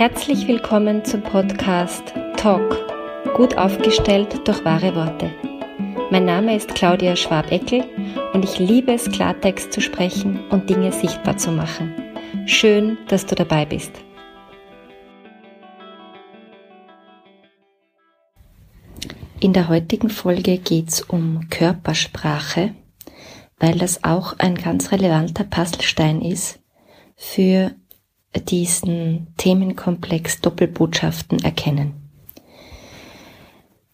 Herzlich willkommen zum Podcast Talk, gut aufgestellt durch wahre Worte. Mein Name ist Claudia Schwab-Eckel und ich liebe es, Klartext zu sprechen und Dinge sichtbar zu machen. Schön, dass du dabei bist. In der heutigen Folge geht es um Körpersprache, weil das auch ein ganz relevanter Puzzlestein ist für diesen Themenkomplex Doppelbotschaften erkennen.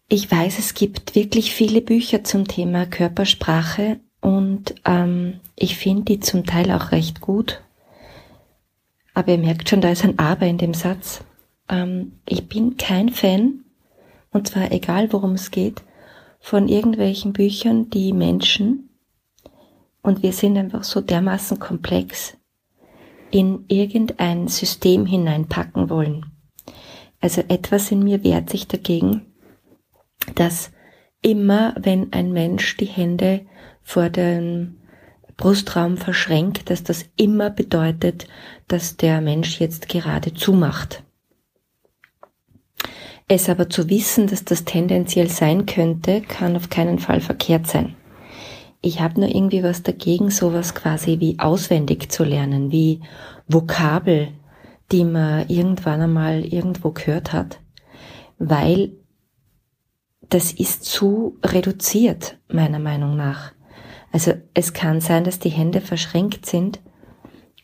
Ich weiß, es gibt wirklich viele Bücher zum Thema Körpersprache und ähm, ich finde die zum Teil auch recht gut. Aber ihr merkt schon, da ist ein Aber in dem Satz. Ähm, ich bin kein Fan, und zwar egal worum es geht, von irgendwelchen Büchern, die Menschen, und wir sind einfach so dermaßen komplex, in irgendein System hineinpacken wollen. Also etwas in mir wehrt sich dagegen, dass immer, wenn ein Mensch die Hände vor dem Brustraum verschränkt, dass das immer bedeutet, dass der Mensch jetzt gerade zumacht. Es aber zu wissen, dass das tendenziell sein könnte, kann auf keinen Fall verkehrt sein. Ich habe nur irgendwie was dagegen, sowas quasi wie auswendig zu lernen, wie Vokabel, die man irgendwann einmal irgendwo gehört hat, weil das ist zu reduziert, meiner Meinung nach. Also es kann sein, dass die Hände verschränkt sind,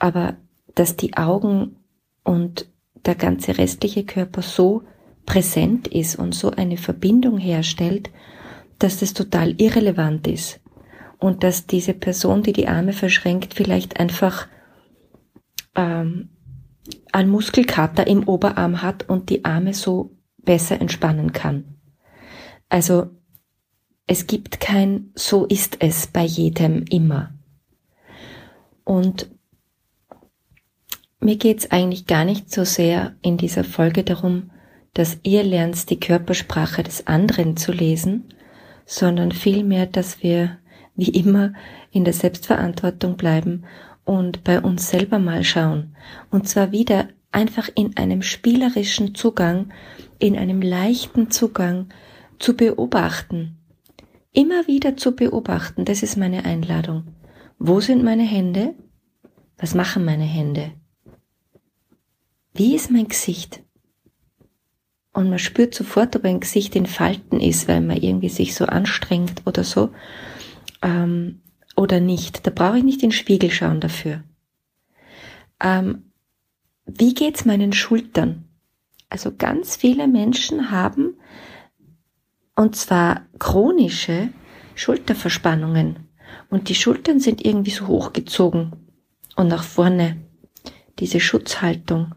aber dass die Augen und der ganze restliche Körper so präsent ist und so eine Verbindung herstellt, dass das total irrelevant ist und dass diese Person, die die Arme verschränkt, vielleicht einfach ähm, einen Muskelkater im Oberarm hat und die Arme so besser entspannen kann. Also es gibt kein so ist es bei jedem immer. Und mir geht's eigentlich gar nicht so sehr in dieser Folge darum, dass ihr lernt, die Körpersprache des anderen zu lesen, sondern vielmehr, dass wir wie immer in der Selbstverantwortung bleiben und bei uns selber mal schauen. Und zwar wieder einfach in einem spielerischen Zugang, in einem leichten Zugang zu beobachten. Immer wieder zu beobachten, das ist meine Einladung. Wo sind meine Hände? Was machen meine Hände? Wie ist mein Gesicht? Und man spürt sofort, ob ein Gesicht in Falten ist, weil man irgendwie sich so anstrengt oder so ähm, oder nicht. Da brauche ich nicht in den Spiegel schauen dafür. Ähm, wie geht's meinen Schultern? Also ganz viele Menschen haben, und zwar chronische Schulterverspannungen. Und die Schultern sind irgendwie so hochgezogen und nach vorne. Diese Schutzhaltung.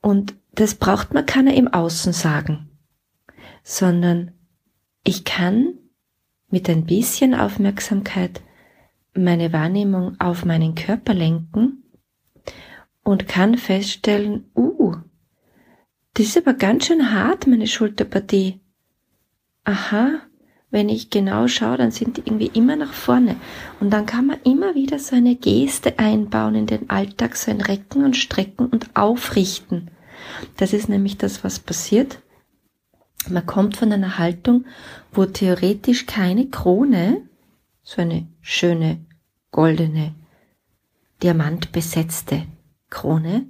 Und das braucht man keiner im Außen sagen, sondern ich kann mit ein bisschen Aufmerksamkeit meine Wahrnehmung auf meinen Körper lenken und kann feststellen, uh, das ist aber ganz schön hart, meine Schulterpartie. Aha, wenn ich genau schaue, dann sind die irgendwie immer nach vorne. Und dann kann man immer wieder so eine Geste einbauen in den Alltag, so ein Recken und Strecken und Aufrichten. Das ist nämlich das, was passiert, man kommt von einer Haltung, wo theoretisch keine Krone, so eine schöne, goldene, diamantbesetzte Krone,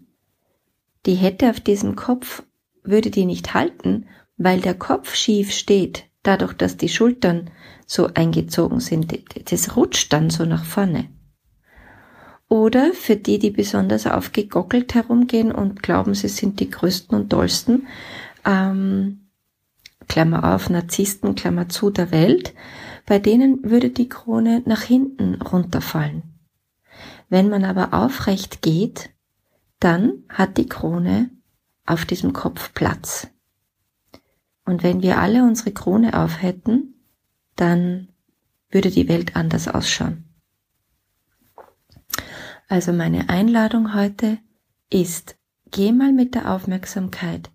die hätte auf diesem Kopf, würde die nicht halten, weil der Kopf schief steht, dadurch, dass die Schultern so eingezogen sind. Das rutscht dann so nach vorne. Oder für die, die besonders aufgegockelt herumgehen und glauben, sie sind die größten und tollsten, ähm, Klammer auf, Narzissten, Klammer zu, der Welt, bei denen würde die Krone nach hinten runterfallen. Wenn man aber aufrecht geht, dann hat die Krone auf diesem Kopf Platz. Und wenn wir alle unsere Krone auf hätten, dann würde die Welt anders ausschauen. Also meine Einladung heute ist, geh mal mit der Aufmerksamkeit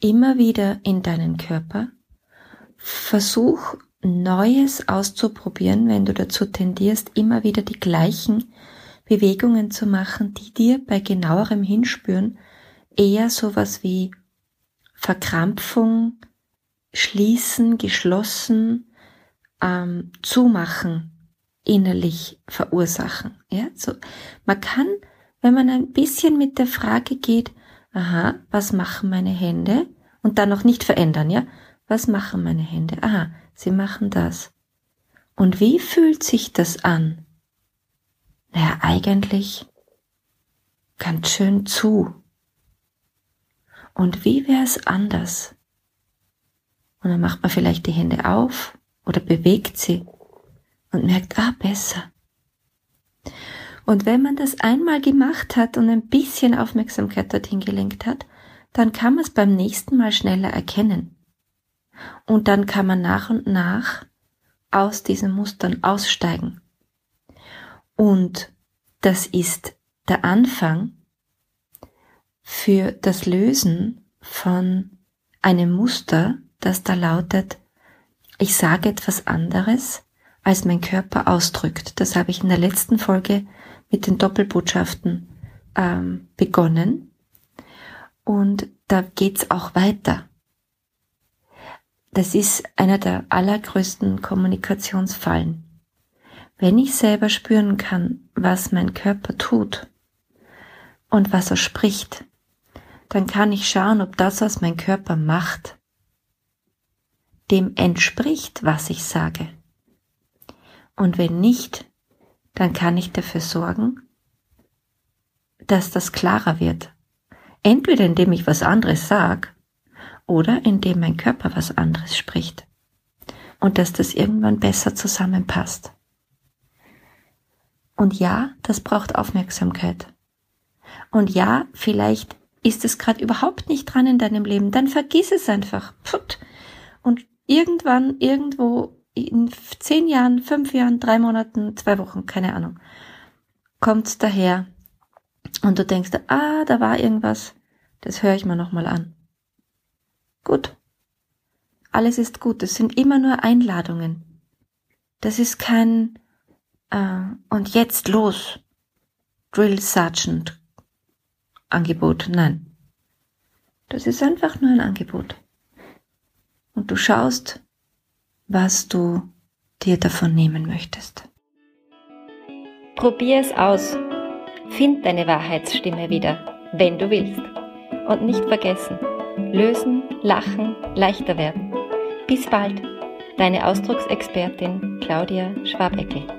immer wieder in deinen Körper. Versuch Neues auszuprobieren, wenn du dazu tendierst, immer wieder die gleichen Bewegungen zu machen, die dir bei genauerem Hinspüren eher sowas wie Verkrampfung, schließen, geschlossen, ähm, zumachen innerlich verursachen. Ja, so man kann, wenn man ein bisschen mit der Frage geht, aha, was machen meine Hände und dann noch nicht verändern, ja, was machen meine Hände? Aha, sie machen das. Und wie fühlt sich das an? Naja, eigentlich ganz schön zu. Und wie wäre es anders? Und dann macht man vielleicht die Hände auf oder bewegt sie und merkt, ah, besser. Und wenn man das einmal gemacht hat und ein bisschen Aufmerksamkeit dorthin gelenkt hat, dann kann man es beim nächsten Mal schneller erkennen. Und dann kann man nach und nach aus diesen Mustern aussteigen. Und das ist der Anfang für das Lösen von einem Muster, das da lautet, ich sage etwas anderes, als mein Körper ausdrückt. Das habe ich in der letzten Folge mit den Doppelbotschaften ähm, begonnen. Und da geht's auch weiter. Das ist einer der allergrößten Kommunikationsfallen. Wenn ich selber spüren kann, was mein Körper tut und was er spricht, dann kann ich schauen, ob das, was mein Körper macht, dem entspricht, was ich sage. Und wenn nicht, dann kann ich dafür sorgen, dass das klarer wird. Entweder indem ich was anderes sag oder indem mein Körper was anderes spricht. Und dass das irgendwann besser zusammenpasst. Und ja, das braucht Aufmerksamkeit. Und ja, vielleicht ist es gerade überhaupt nicht dran in deinem Leben, dann vergiss es einfach. Und irgendwann, irgendwo in zehn Jahren, fünf Jahren, drei Monaten, zwei Wochen, keine Ahnung, kommt's daher und du denkst, ah, da war irgendwas, das höre ich mir nochmal an. Gut. Alles ist gut. Es sind immer nur Einladungen. Das ist kein äh, und jetzt los. Drill Sergeant Angebot. Nein. Das ist einfach nur ein Angebot. Und du schaust, was du dir davon nehmen möchtest. Probier es aus. Find deine Wahrheitsstimme wieder, wenn du willst. Und nicht vergessen, lösen, lachen, leichter werden. Bis bald, deine Ausdrucksexpertin Claudia Schwabeckel.